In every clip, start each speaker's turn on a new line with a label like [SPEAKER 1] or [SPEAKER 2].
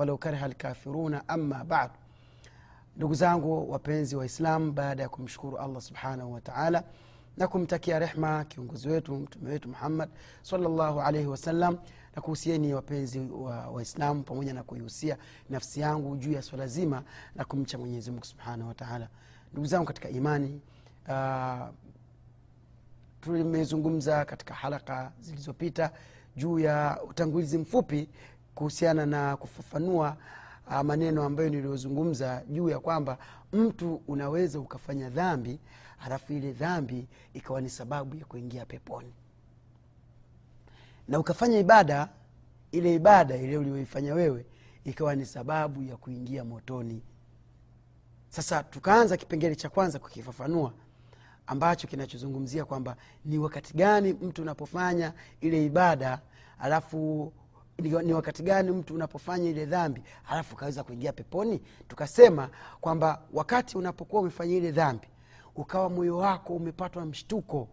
[SPEAKER 1] walau kariha lkafiruna ama badu ndugu zangu wapenzi waislamu baada ya kumshukuru allah subhanahu wataala na kumtakia rehma kiongozi wetu mtume wetu muhammad salllahu alaihi wasallam na kuhusieni wapenzi wa waislamu pamoja na kuihusia nafsi yangu juu ya swala zima la kumcha mwenyezi mungu subhanahu wataala ndugu zangu katika imani uh, tumezungumza katika halaka zilizopita juu ya utangulizi mfupi kuhusiana na kufafanua uh, maneno ambayo niliyozungumza juu ya kwamba mtu unaweza ukafanya dhambi halafu ile dhambi ikawa ni sababu ya kuingia peponi. Na ukafanya ibada ile ibada ile ulioifanya wewe ikawa ni sababu ya kuingia motoni. Sasa tukaanza kipengele cha kwanza kukifafanua ambacho kinachozungumzia kwamba ni wakati gani mtu unapofanya ile ibada alafu ni wakati gani mtu unapofanya ile dhambi alafu ukaweza kuingia peponi tukasema kwamba wakati unapokuwa umefanya ile dhambi ukawa moyo wako umepatwa mshtuko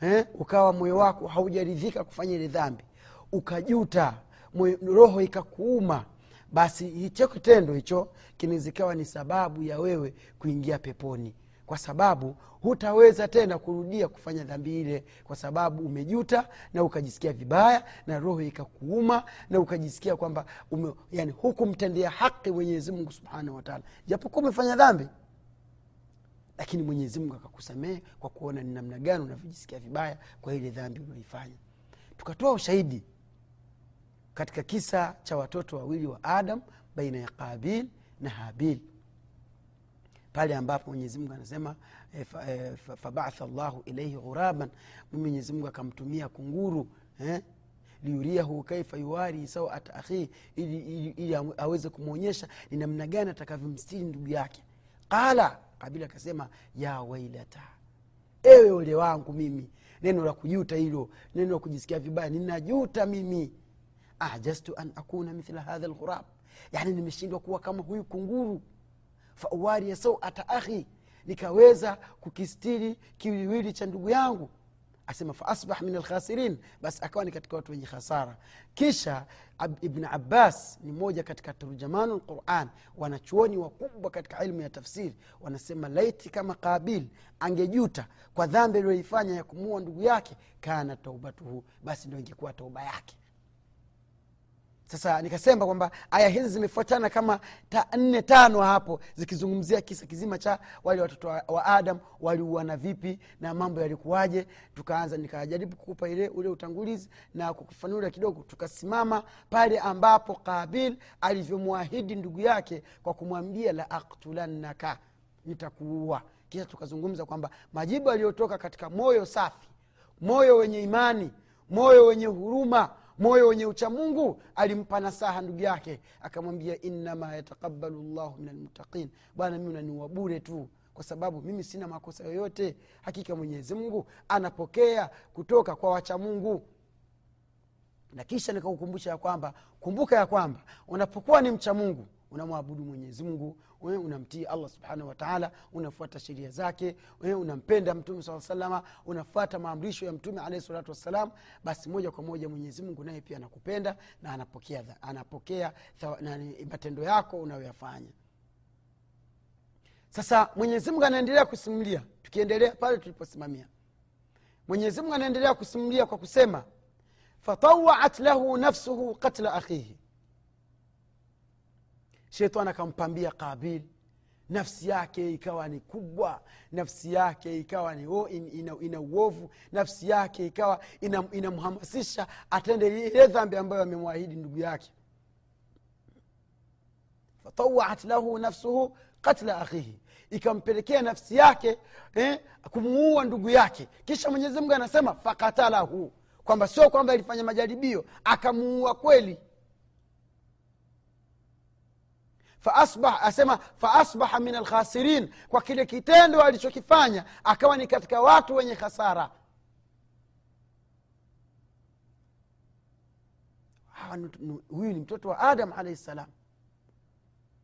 [SPEAKER 1] eh? ukawa moyo wako haujaridhika kufanya ile dhambi ukajuta moyo, roho ikakuuma basi hicho kitendo hicho kinawezikawa ni sababu ya wewe kuingia peponi kwa sababu hutaweza tena kurudia kufanya dhambi ile kwa sababu umejuta na ukajisikia vibaya na roho ikakuuma na ukajisikia kwamba yani hukumtendea haki mwenyezi mungu subhanahu wataala japokuwa umefanya dhambi lakini mwenyezi mungu akakusamehe kwa kuona ni namna gani unavyojisikia vibaya kwa ile dhambi ulioifanya tukatoa ushahidi katika kisa cha watoto wawili wa adam baina ya qabil na habil pale ambapo mwenyezimungu anasema e, fa, e, fabatha llahu ilaihi ghuraban mwenyezimungu akamtumia kunguru eh? liuriahu kaifa yuwari sawat akhihi ili, ili, ili aweze kumwonyesha ni namna gani atakavyomstiri ndugu yake. Qala kabila akasema ya wailata ewe ole wangu mimi neno la kujuta hilo neno la kujisikia vibaya ninajuta mimi. Ajastu an akuna mithla hadha lghurab yani nimeshindwa kuwa kama huyu kunguru fauwaria sauata akhi. Nikaweza kukistiri kiwiliwili cha ndugu yangu. Asema faasbah min alkhasirin basi akawa ni katika watu wenye khasara. Kisha ibn abbas ni moja katika turjamanu lquran wanachuoni wakubwa katika ilmu ya tafsiri wanasema laiti kama qabil angejuta kwa dhambi aliyoifanya ya kumuua ndugu yake kana taubatuhu. Basi ndo ingekuwa tauba yake sasa nikasema kwamba aya hizi zimefuatana kama ta, nne tano hapo zikizungumzia kisa kizima cha wale watoto wa, adam waliuana vipi na mambo yalikuwaje. Tukaanza nikajaribu kukupa ile ule utangulizi na kukufanula kidogo. Tukasimama pale ambapo kabil alivyomwahidi ndugu yake kwa kumwambia la aktulannaka nitakuua. Kisha tukazungumza kwamba majibu aliyotoka katika moyo safi moyo wenye imani moyo wenye huruma moyo wenye uchamungu alimpa nasaha ndugu yake akamwambia innama yatakabalu llahu min almuttaqin bwana mimi unaniua bure tu kwa sababu mimi sina makosa yoyote. Hakika mwenyezi mungu anapokea kutoka kwa wachamungu na kisha nikakukumbusha ya kwamba kumbuka ya kwamba unapokuwa ni mcha mungu unamwabudu mwenyezi mungu unamtii allah subhanahu wataala unafuata sheria zake unampenda mtume saa salama unafuata maamrisho ya mtume alahi salatu wassalam basi moja kwa moja mwenyezi mungu naye pia anakupenda na anapokea, anapokea matendo yako unayoyafanya. Sasa mwenyezi mungu anaendelea kusimulia tukiendelea pale tuliposimamia. Mwenyezimungu anaendelea kusimulia kwa kusema fatawaat lahu nafsuhu katla akhihi shetani akampambia kabil. Nafsi yake ikawa ni kubwa nafsi yake ikawa ni oh, in, ina, ina uovu nafsi yake ikawa inamhamasisha ina atende ile dhambi ambayo amemwahidi ndugu yake. Fatawaat lahu nafsuhu katla akhihi. Ikampelekea nafsi yake eh, kumuua ndugu yake. Kisha mwenyezi mungu anasema fakatalahu. Kwamba sio kwamba ilifanya majaribio akamuua kweli faasbah asema faasbaha min alkhasirin. Kwa kile kitendo alichokifanya akawa ni katika watu wenye hasara Hawa ni- ni- huyu ni mtoto wa adam alaihi ssalam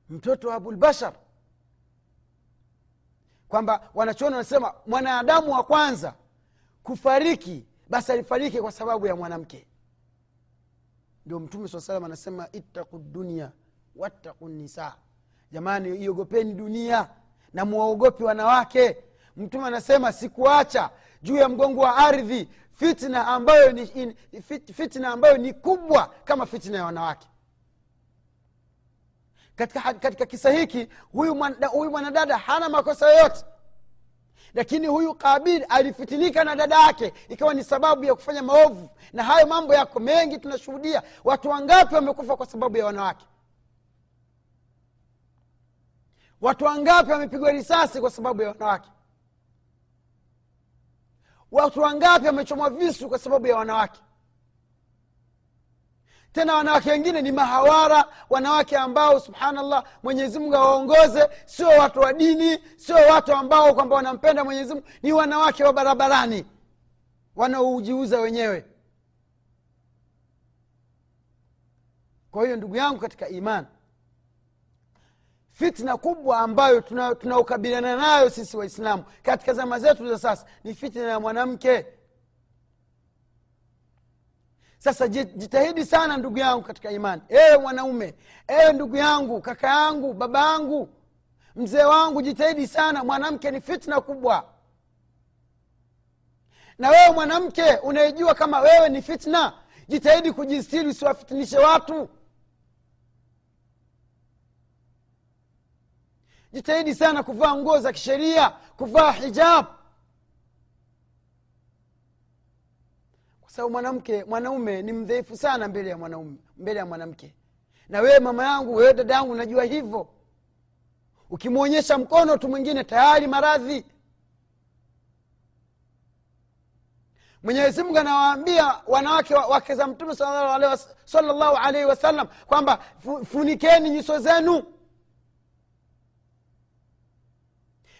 [SPEAKER 1] mtoto wa abulbashar kwamba wanachoona wanasema mwanadamu wa kwanza kufariki basi alifariki kwa sababu ya mwanamke. Ndio mtume saa salam anasema ittaku dunia wattaqu nisa. Jamani iogopeni dunia na muwaogopi wanawake. Mtume anasema sikuacha juu ya mgongo wa ardhi fitna ambayo ni, in, fit, fitna ambayo ni kubwa kama fitna ya wanawake. Katika, katika kisa hiki huyu mwana- huyu mwanadada hana makosa yoyote. Lakini huyu kabil alifitinika na dada yake ikawa ni sababu ya kufanya maovu. Na hayo mambo yako mengi tunashuhudia. Watu wangapi wamekufa kwa sababu ya wanawake watu wangapi wamepigwa risasi kwa sababu ya wanawake? Watu wangapi wamechomwa visu kwa sababu ya wanawake? Tena wanawake wengine ni mahawara wanawake ambao subhanallah mwenyezimungu awaongoze sio watu wa dini sio watu ambao kwamba wanampenda mwenyezimungu ni wanawake wa barabarani wanaoujiuza wenyewe. Kwa hiyo ndugu yangu katika imani fitna kubwa ambayo tuna- tunaokabiliana nayo sisi waislamu katika zama zetu za sasa ni fitna ya mwanamke. Sasa jitahidi sana ndugu yangu katika imani. Ewe mwanaume ewe ndugu yangu kaka yangu baba yangu mzee wangu jitahidi sana. Mwanamke ni fitna kubwa. Na wewe mwanamke unayejua kama wewe ni fitna jitahidi kujistiri usiwafitinishe watu jitahidi sana kuvaa nguo za kisheria kuvaa hijab. Kwa sababu mwanamke mwanaume ni mdhaifu sana mbele ya mwanaume mbele ya mwanamke. Na wewe mama yangu wewe dada yangu najua hivyo. Ukimwonyesha mkono tu mwingine tayari maradhi. Mwenyezimungu anawaambia wanawake wa- wake za mtume sallallahu alaihi wasallam kwamba funikeni nyuso zenu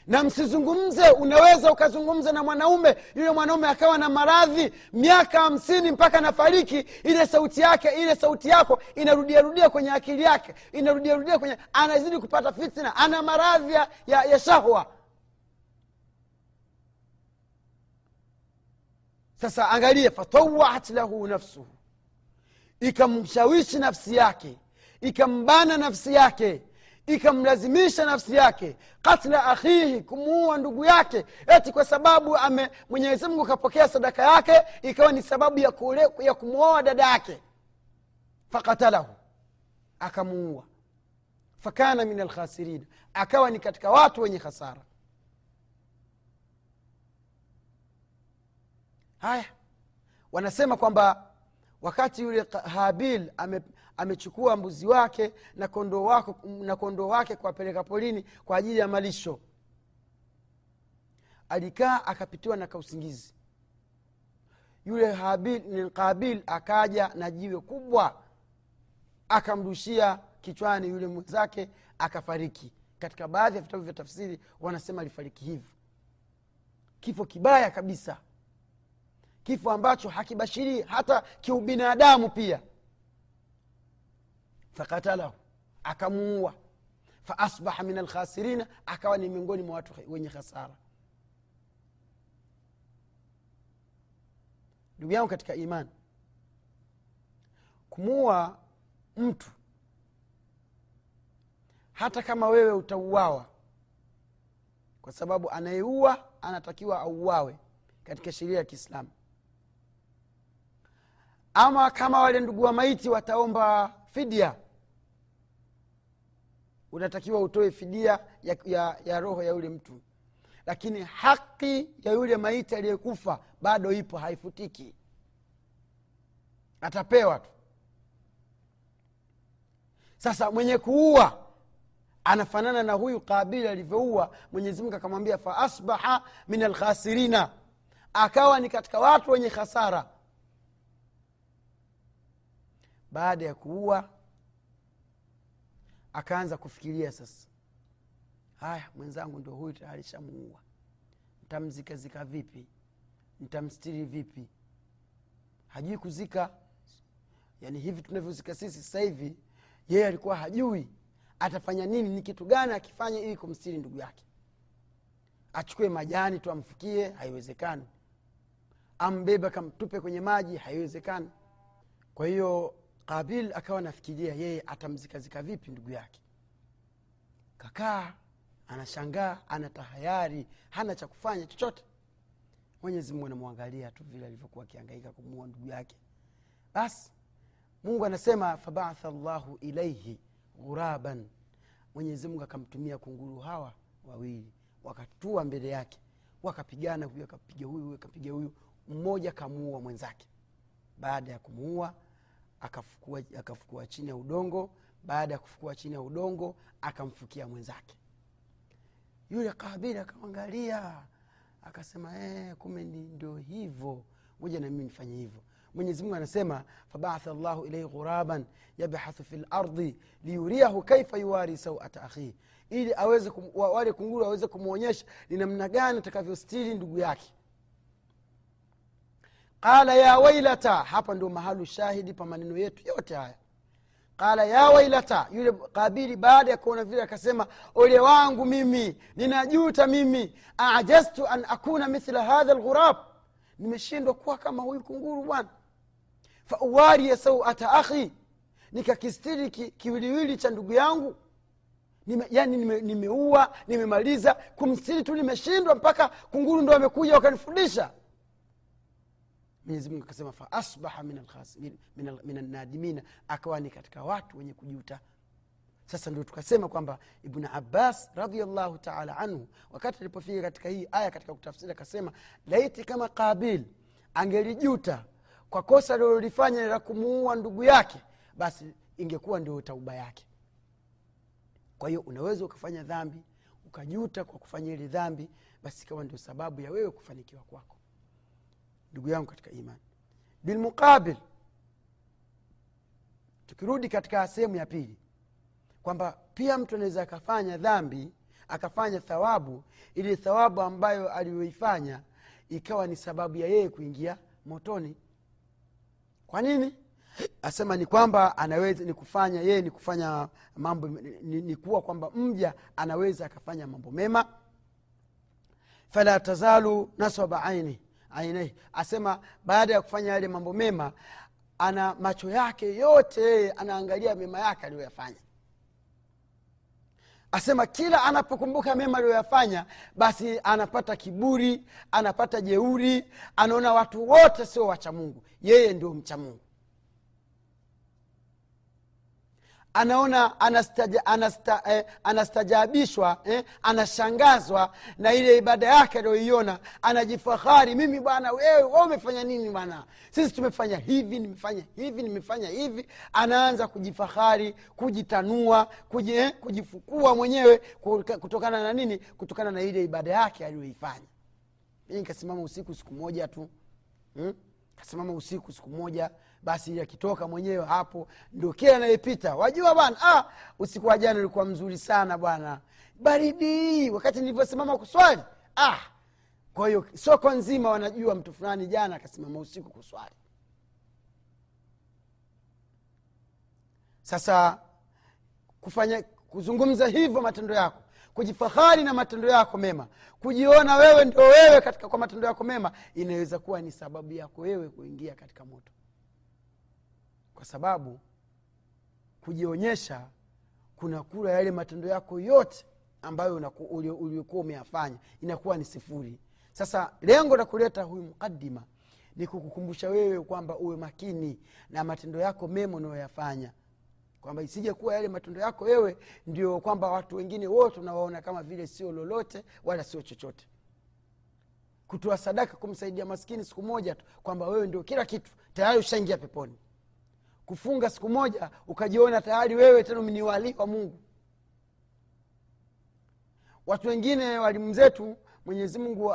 [SPEAKER 1] na msizungumze unaweza ukazungumza na mwanaume yule mwanaume akawa na maradhi miaka hamsini mpaka nafariki ile sauti yake ile sauti yako inarudiarudia kwenye akili yake inarudiarudia kwenye anazidi kupata fitna ana maradhi ya, ya, shahwa. Sasa angalia fatawaat lahu nafsuhu. Ikamshawishi nafsi yake ikambana nafsi yake ikamlazimisha nafsi yake katla akhihi kumuua ndugu yake eti kwa sababu mwenyezi mungu kapokea sadaka yake ikawa ni sababu ya, ya kumwoa dada yake. Fakatalahu akamuua. Fakana min alkhasirin akawa ni katika watu wenye khasara. Haya wanasema kwamba wakati yule habil ame, amechukua mbuzi wake na kondoo wake, na kondoo wake kuwapeleka polini kwa ajili ya malisho. Alikaa akapitiwa na kausingizi. Yule habil kabil akaja na jiwe kubwa akamrushia kichwani yule mwenzake akafariki. Katika baadhi ya vitabu vya tafsiri wanasema alifariki hivyo kifo kibaya kabisa. Kifo ambacho hakibashirii hata kiubinadamu pia fakatalahu akamuua. Faasbaha min alkhasirina akawa ni miongoni mwa watu wenye khasara ndugu yangu katika imani kumuua mtu hata kama wewe utauawa kwa sababu anayeua anatakiwa auawe katika sheria ya kiislamu. Ama kama wale ndugu wa maiti wataomba fidia. Unatakiwa utoe fidia ya, ya, ya roho ya yule mtu. Lakini haki ya yule maiti aliyekufa bado ipo haifutiki. Atapewa tu. Sasa mwenye kuua anafanana na huyu kabili alivyoua. Mwenyezimungu akamwambia faasbaha min alkhasirina akawa ni katika watu wenye hasara baada ya kuua akaanza kufikiria sasa haya mwenzangu ndo huyu tayari shamuua ntamzikazika vipi? Ntamstiri vipi? Hajui kuzika. Yani hivi tunavyozika sisi sasa hivi yeye alikuwa hajui atafanya nini ni kitu gani akifanya ili kumstiri ndugu yake. Achukue majani tu amfukie haiwezekani. Ambebe akamtupe kwenye maji haiwezekani. Kwa hiyo kabil akawa nafikiria yeye atamzikazika vipi ndugu yake. Kakaa anashangaa ana tahayari hana cha kufanya chochote. Mwenyezi mungu anamwangalia tu vile alivyokuwa akiangaika kumuua ndugu yake. Basi mungu anasema fabaatha llahu ilaihi ghuraban. Mwenyezi mungu akamtumia kunguru hawa wawili wakatua mbele yake wakapigana huyu akapiga huyu akapiga huyu mmoja kamuua mwenzake. Baada ya kumuua akafukua, akafukua chini ya udongo baada ya kufukua chini ya udongo akamfukia mwenzake. Yule kabili akamwangalia akasema ee, kumbe ndio hivyo. Ngoja na mimi nifanye hivyo. Mwenyezi anasema fabaatha llahu ilaihi ghuraban yabhathu fi lardi liyuriahu kaifa yuwari sauata akhihi ili aweze kum, wale kunguru aweze kumwonyesha ni namna gani atakavyostiri ndugu yake qala ya wailata hapa ndio mahalu shahidi pa maneno yetu yote haya. Qala ya wailata yule kabili baada ya kuona vile akasema ole wangu mimi ninajuta mimi ajaztu an akuna mithla hadha lghurab nimeshindwa kuwa kama huyu kunguru bwana. Fauwarie sauata akhi nikakistiri ki, kiwiliwili cha ndugu yangu. Nime, yani nimeua nime nimemaliza kumstiri tu nimeshindwa mpaka kunguru ndo amekuja wakanifundisha mwenyezi mungu akasema faasbaha min alnadimina akawa ni katika watu wenye kujuta. Sasa ndio tukasema kwamba ibnu abbas radiallahu taala anhu wakati alipofika katika hii aya katika kutafsiri akasema laiti kama qabil angelijuta kwa kosa lilolifanya la kumuua ndugu yake basi ingekuwa ndio tauba yake. Kwa hiyo unaweza ukafanya dhambi ukajuta kwa kufanya ile dhambi basi ikawa ndio sababu ya wewe kufanikiwa kwako ndugu yangu katika imani. Bilmuqabil tukirudi katika sehemu ya pili kwamba pia mtu anaweza akafanya dhambi akafanya thawabu ili thawabu ambayo aliyoifanya ikawa ni sababu ya yeye kuingia motoni. Kwa nini? Asema ni kwamba anaweza ni kufanya yeye ni kufanya mambo ni, ni kuwa kwamba mja anaweza akafanya mambo mema. Fala tazalu nasaba aini ainaihi asema baada ya kufanya yale mambo mema ana macho yake yote anaangalia mema yake aliyoyafanya. Asema kila anapokumbuka mema aliyoyafanya basi anapata kiburi anapata jeuri anaona watu wote sio wacha mungu. Yeye ndio mcha mungu anaona anastaja, anasta, eh, anastajabishwa eh, anashangazwa na ile ibada yake aliyoiona. Anajifahari mimi bwana wewe we umefanya nini bwana? Sisi tumefanya hivi nimefanya hivi nimefanya hivi. Anaanza kujifahari kujitanua kuji, eh, kujifukua mwenyewe kutokana na nini? Kutokana na ile ibada yake aliyoifanya. Mi nikasimama usiku siku moja tu hmm? kasimama usiku siku moja basi akitoka mwenyewe hapo ndio kila anayepita. Wajua bwana ah, usiku wa jana ulikuwa mzuri sana bwana. Baridi wakati nilivyosimama kuswali. Ah, kwa hiyo soko nzima wanajua mtu fulani jana akasimama usiku kuswali. Sasa kufanya kuzungumza hivyo matendo yako kujifahari na matendo yako mema kujiona wewe ndio wewe katika kwa matendo yako mema inaweza kuwa ni sababu yako wewe kuingia katika moto kwa sababu kujionyesha kuna kula yale matendo yako yote ambayo uliokuwa umeyafanya inakuwa ni sifuri. Sasa lengo la kuleta huyu mukadima ni kukukumbusha wewe kwamba uwe makini na matendo yako mema unayoyafanya. Kwamba isije kuwa yale matendo yako wewe ndio kwamba watu wengine wote unawaona kama vile sio lolote wala sio chochote. Kutoa sadaka kumsaidia maskini siku moja tu kwamba wewe ndio kila kitu tayari ushaingia peponi kufunga siku moja ukajiona tayari wewe tena ni walii wa mungu. Watu wengine walimu zetu mwenyezi mungu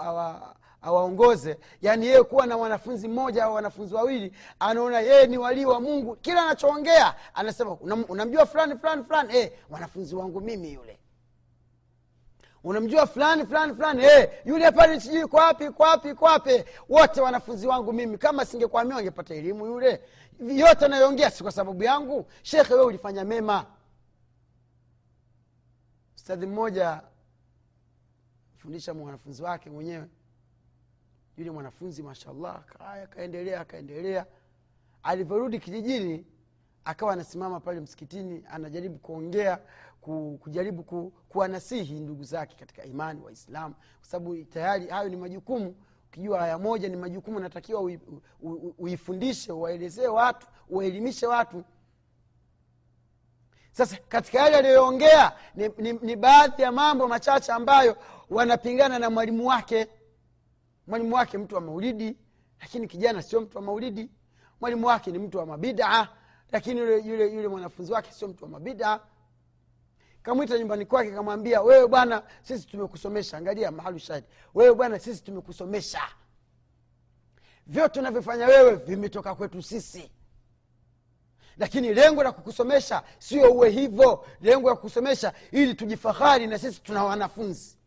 [SPEAKER 1] awaongoze. Yaani yeye kuwa na wanafunzi mmoja au wanafunzi wawili anaona yeye ni walii wa mungu. Kila anachoongea anasema unamjua fulani fulani fulani. Eh, wanafunzi wangu mimi yule unamjua fulani fulani fulani. Hey, yule pale sijui kwapi kwapi kwa wapi kwa wapi. Wote wanafunzi wangu mimi kama singekwamia wangepata elimu yule. Yote anayoongea si kwa sababu yangu? Shekhe we ulifanya mema. Stadhi mmoja fundisha mwanafunzi wake mwenyewe. Yule mwanafunzi mashallah kaya akaendelea akaendelea. Alivyorudi kijijini akawa anasimama pale msikitini anajaribu kuongea. ku, kujaribu ku, kuwanasihi ndugu zake katika imani waislamu kwa sababu tayari hayo ni majukumu. Ukijua haya moja ni majukumu natakiwa uifundishe uwaelezee watu uwaelimishe watu. Sasa katika yale aliyoongea ni, ni, ni baadhi ya mambo machache ambayo wanapingana na mwalimu wake. Mwalimu wake mtu wa maulidi lakini kijana sio mtu wa maulidi. Mwalimu wake ni mtu wa mabidaa lakini yule, yule, yule mwanafunzi wake sio mtu wa mabidaa kamwita nyumbani kwake kamwambia wewe bwana sisi tumekusomesha. Angalia mahali shahidi wewe bwana sisi tumekusomesha. Vyote unavyofanya wewe vimetoka kwetu sisi. Lakini lengo la kukusomesha sio uwe hivyo. Lengo la kukusomesha ili tujifahari na sisi tuna wanafunzi.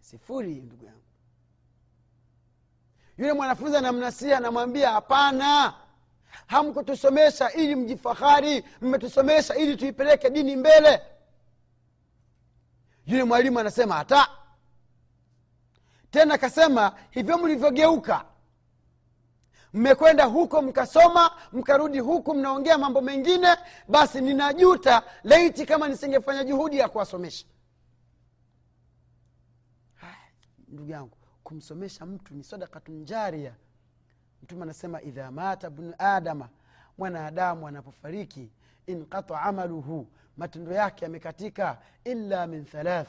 [SPEAKER 1] Sifuri ndugu yangu. Yule mwanafunzi anamnasia anamwambia hapana hamkutusomesha ili mjifahari mmetusomesha ili tuipeleke dini mbele. Yule mwalimu anasema hata. Tena akasema hivyo mlivyogeuka. Mmekwenda huko mkasoma mkarudi huku mnaongea mambo mengine basi ninajuta laiti kama nisingefanya juhudi ya kuwasomesha. Ndugu yangu kumsomesha mtu ni sadakatun jaria mtume anasema idha mata bnu adama mwanadamu anapofariki inqata amaluhu matendo yake yamekatika illa min thalath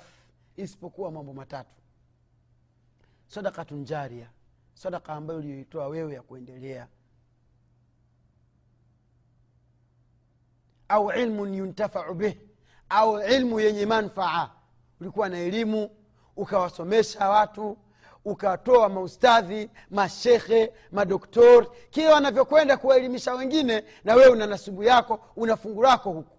[SPEAKER 1] isipokuwa mambo matatu. Sadakatun jaria sadaka ambayo uliyoitoa wewe ya kuendelea. Au ilmun yuntafau bih au ilmu yenye manfaa. Ulikuwa na elimu ukawasomesha watu ukatoa maustadhi mashekhe madoktori kila wanavyokwenda kuwaelimisha wengine na wewe una nasubu yako una fungu lako huku.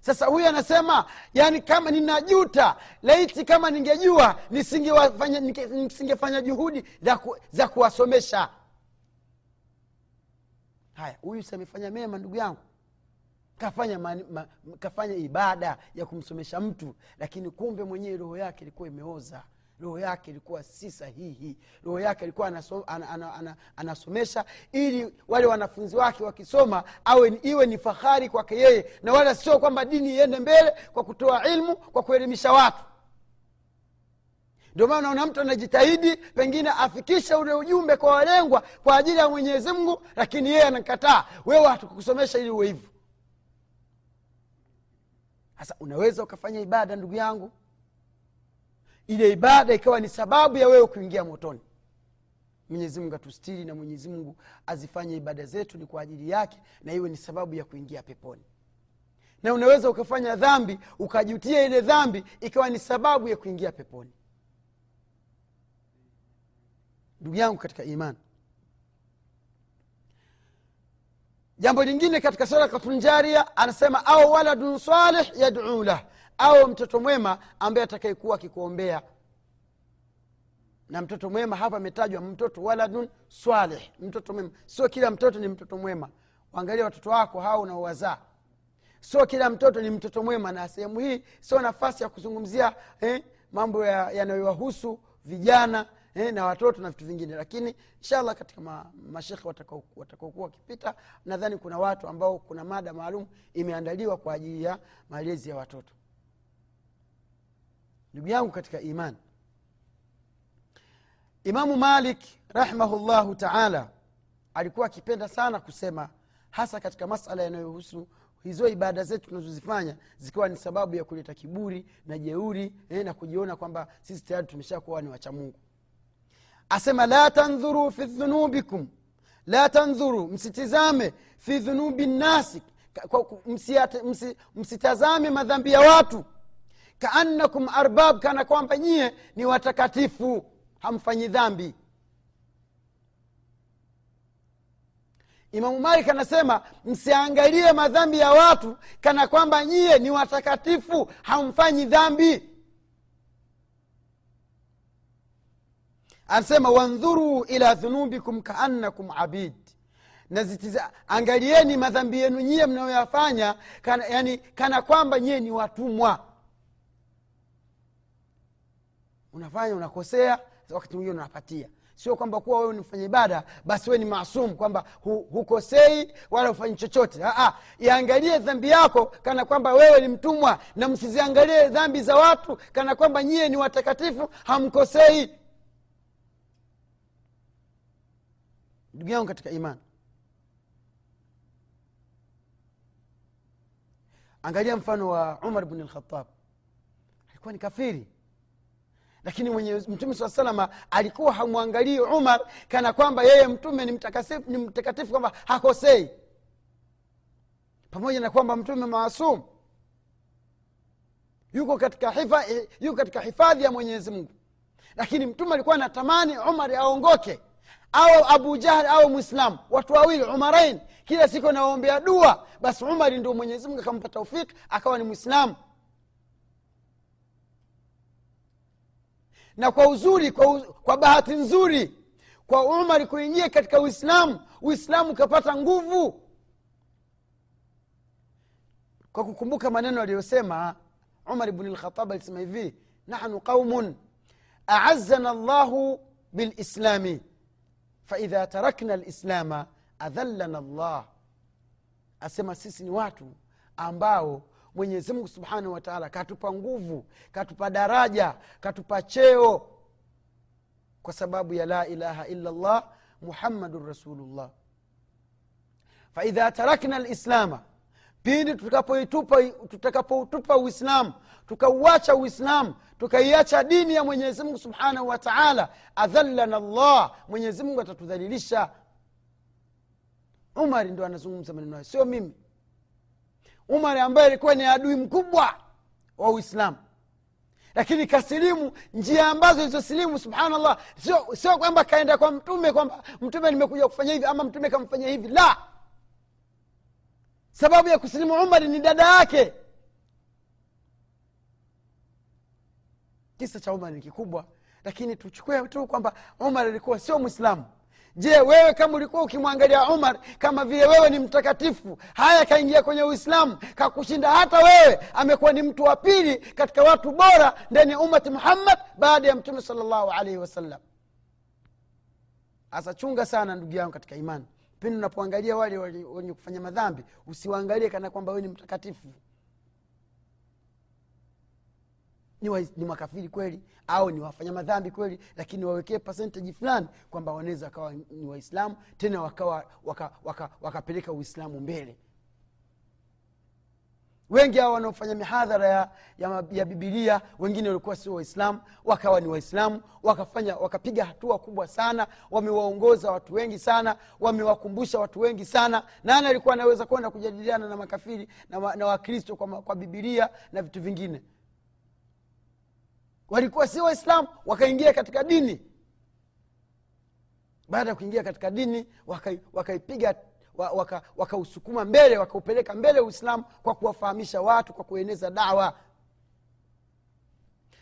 [SPEAKER 1] Sasa huyu anasema yani kama ninajuta laiti kama ningejua nisingefanya juhudi za, ku, za kuwasomesha. Haya huyu si mema ndugu yangu kafanya, mani, ma, kafanya ibada ya kumsomesha mtu lakini kumbe mwenyewe roho yake ilikuwa imeoza. Roho yake ilikuwa si sahihi. Roho yake ilikuwa anaso, an, an, an, anasomesha ili wale wanafunzi wake wakisoma awe iwe ni fahari kwake yeye na wala sio kwamba dini iende mbele kwa kutoa ilmu kwa kuelimisha watu. Ndio maana unaona mtu anajitahidi pengine afikishe ule ujumbe kwa walengwa kwa ajili ya mwenyezi mungu lakini yeye anakataa. Wewe hatukukusomesha ili uwe hivyo sasa unaweza ukafanya ibada ndugu yangu. Ile ibada ikawa ni sababu ya wewe kuingia motoni. Mwenyezi mungu atustiri na mwenyezi mungu azifanye ibada zetu ni kwa ajili yake na iwe ni sababu ya kuingia peponi. Na unaweza ukafanya dhambi ukajutia ile dhambi ikawa ni sababu ya kuingia peponi. Ndugu yangu katika imani jambo lingine katika sadakatun jaria anasema au waladun salih yaduu lah au mtoto mwema ambaye atakayekuwa akikuombea. Na mtoto mwema hapa ametajwa mtoto waladun swalih mtoto mwema. Sio kila mtoto ni mtoto mwema. Waangalia watoto wako hao unaowazaa sio kila mtoto ni mtoto mwema na sehemu hii sio nafasi ya kuzungumzia eh, mambo ya- yanayowahusu vijana eh, na watoto na vitu vingine. Lakini inshallah katika ma, mashekhe watakao- watakaokuwa wakipita nadhani kuna watu ambao kuna mada maalum imeandaliwa kwa ajili ya malezi ya watoto. Ndugu yangu katika imani imamu malik rahimahullahu taala alikuwa akipenda sana kusema hasa katika masala yanayohusu hizo ibada zetu tunazozifanya zikiwa ni sababu ya kuleta kiburi na jeuri eh, na kujiona kwamba sisi tayari tumeshakuwa ni wacha mungu asema la tandhuru fi dhunubikum. La tandhuru msitizame fi dhunubi nnasi. Msitazame madhambi ya watu. Kaannakum arbab kana kwamba nyie ni watakatifu hamfanyi dhambi. Imamu malik anasema msiangalie madhambi ya watu kana kwamba nyie ni watakatifu hamfanyi dhambi anasema wandhuruu ila dhunubikum kaannakum abid. Nazitiza angalieni madhambi yenu nyie mnayoyafanya kana, yani kana kwamba nyie ni watumwa. Unafanya unakosea wakati mwingine unapatia. Sio kwamba kuwa wewe nifanya ibada basi wewe ni maasum kwamba hu, hukosei wala hufanyi chochote. Iangalie dhambi yako kana kwamba wewe ni mtumwa na msiziangalie dhambi za watu kana kwamba nyie ni watakatifu hamkosei ndugu yangu katika imani. Angalia mfano wa umar bni lkhatab alikuwa ni kafiri. Lakini mwenye mtume saa salama alikuwa hamwangalii umar kana kwamba yeye mtume ni mtakatifu, ni mtakatifu kwamba hakosei. Pamoja na kwamba mtume maasum. Yuko katika hifa, yuko katika hifadhi ya mwenyezi mungu. Lakini mtume alikuwa anatamani umar aongoke au abu jahl au mwislamu watu wawili umarain kila siku anawaombea dua basi umari ndio mwenyezimungu akampa taufiki akawa ni mwislamu na kwa uzuri kwa, kwa bahati nzuri kwa umari kuingia katika uislamu uislamu ukapata nguvu. Kwa kukumbuka maneno aliyosema umar bni lkhatab alisema hivi nahnu qaumun aazana llahu bilislami faidha tarakna lislama adhallana llah asema sisi ni watu ambao mwenyezi mungu subhanahu wataala katupa nguvu katupa daraja katupa cheo kwa sababu ya la ilaha illa llah muhammadun rasulullah faidha tarakna lislama pindi tutakapoutupa uislamu tukauacha uislamu tukaiacha dini ya mwenyezi mungu subhanahu wa taala adhallana llah mwenyezi mungu atatudhalilisha. Umari ndo anazungumza maneno hayo sio mimi. Umari ambaye alikuwa ni adui mkubwa wa uislamu. Lakini kasilimu njia ambazo ilizosilimu subhanallah sio kwamba kaenda kwa mtume kwamba mtume nimekuja kufanya hivi ama mtume kamfanya hivi la sababu ya kusilimu umari ni dada yake. Kisa cha umar ni kikubwa lakini tuchukue tu kwamba umar alikuwa sio mwislamu je wewe kama ulikuwa ukimwangalia umar kama vile wewe ni mtakatifu haya kaingia kwenye uislamu kakushinda hata wewe amekuwa ni mtu wa pili katika watu bora ndani ya ummati muhammad baada ya mtume salllahu alaihi wasallam. Hasa chunga sana ndugu yangu katika imani pindi unapoangalia wale wenye kufanya madhambi usiwaangalie kana kwamba wewe ni mtakatifu. Ni, wa, ni makafiri kweli au ni wafanya madhambi kweli lakini wawekee percentage fulani kwamba wanaweza wakawa ni waislamu tena wakawa wakapeleka waka, waka, uislamu mbele wengi hawa wanaofanya mihadhara ya, ya, ya bibilia wengine walikuwa sio waislamu wakawa ni waislamu wakafanya wakapiga hatua kubwa sana wamewaongoza watu wengi sana wamewakumbusha watu wengi sana. Nani alikuwa anaweza kwenda kujadiliana na makafiri na, na wakristo kwa, kwa bibilia na vitu vingine? Walikuwa sio waislamu wakaingia katika dini. Baada ya kuingia katika dini wakaipiga waka wakausukuma waka mbele wakaupeleka mbele uislamu kwa kuwafahamisha watu kwa kueneza dawa.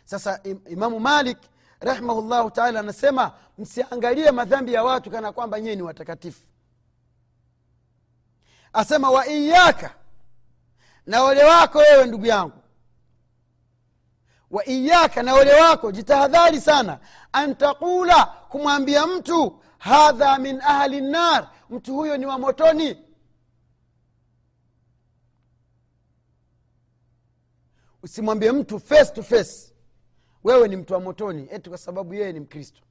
[SPEAKER 1] Sasa im, imamu malik rahimahullahu taala anasema msiangalie madhambi ya watu kana kwamba nyie ni watakatifu. Asema wa iyaka na ole wako wewe ndugu yangu. Wa iyaka na ole wako jitahadhari sana. An taqula kumwambia mtu hadha min ahli nnar mtu huyo ni wa motoni. Usimwambie mtu face to face. Wewe ni mtu wa motoni eti kwa sababu yeye ni mkristo.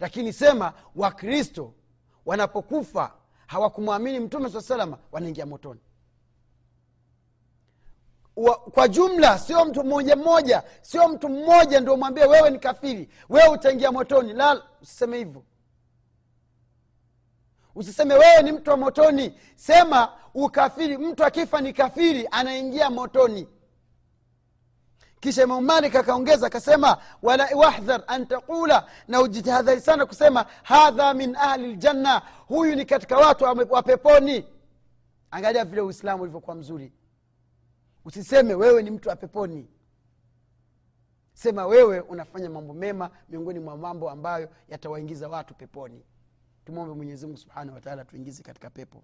[SPEAKER 1] Lakini sema wakristo wanapokufa hawakumwamini mtume saa salama wanaingia motoni. Wa, kwa jumla sio mtu mmoja mmoja sio mtu mmoja ndio mwambie wewe ni kafiri. Wewe utaingia motoni. La usiseme hivyo usiseme wewe ni mtu wa motoni. Sema ukafiri mtu akifa ni kafiri anaingia motoni. Kisha imamu malik akaongeza akasema wala wahdhar an taqula na ujitahadhari sana kusema hadha min ahli ljanna huyu ni katika watu wa peponi. Angalia vile uislamu ulivyokuwa mzuri. Usiseme wewe ni mtu wa peponi. Sema wewe unafanya mambo mema miongoni mwa mambo ambayo yatawaingiza watu peponi tumwombe mwenyezimungu subhanahu wataala tuingize katika pepo.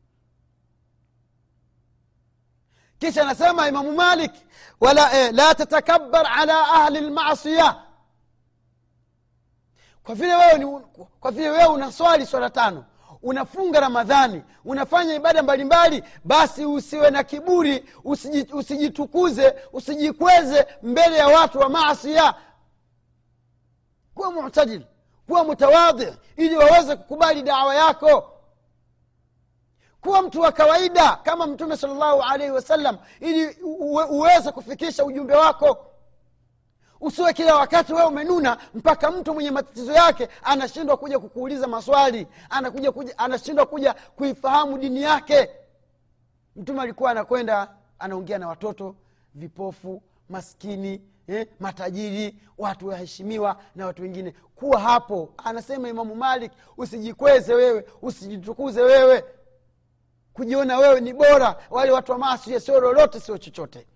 [SPEAKER 1] Kisha anasema imamu malik wala eh, la tatakabar ala ahli lmasia kwa vile wewe ni, kwa vile wewe unaswali swala tano unafunga ramadhani unafanya ibada mbalimbali basi usiwe na kiburi usiji, usijitukuze usijikweze mbele ya watu wa masia kuwa mutadil kuwa mutawadhi ili waweze kukubali dawa yako. Kuwa mtu wa kawaida kama mtume salllahu alaihi wasallam ili uweze kufikisha ujumbe wako. Usiwe kila wakati wewe umenuna mpaka mtu mwenye matatizo yake anashindwa kuja kukuuliza maswali anakuja kuja anashindwa kuja kuifahamu dini yake. Mtume alikuwa anakwenda anaongea na watoto vipofu maskini eh, matajiri watu waheshimiwa na watu wengine. Kuwa hapo anasema imamu malik usijikweze wewe usijitukuze wewe. Kujiona wewe ni bora wale watu wa maasi sio lolote sio chochote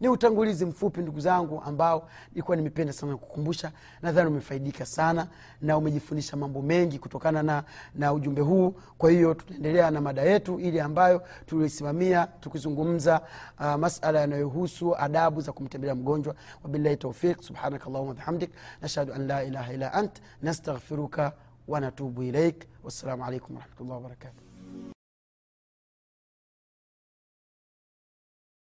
[SPEAKER 1] ni utangulizi mfupi ndugu zangu ambao nilikuwa nimependa sana kukumbusha. Nadhani umefaidika sana na umejifundisha mambo mengi kutokana na, na ujumbe huu. Kwa hiyo tunaendelea na mada yetu ili ambayo tulisimamia tukizungumza uh, masala yanayohusu adabu za kumtembelea mgonjwa. Wabillahi taufiq subhanaka allahuma bihamdik nashhadu an la ilaha illa ant nastaghfiruka wanatubu ilaik wassalamu alaikum warahmatullahi wabarakatuh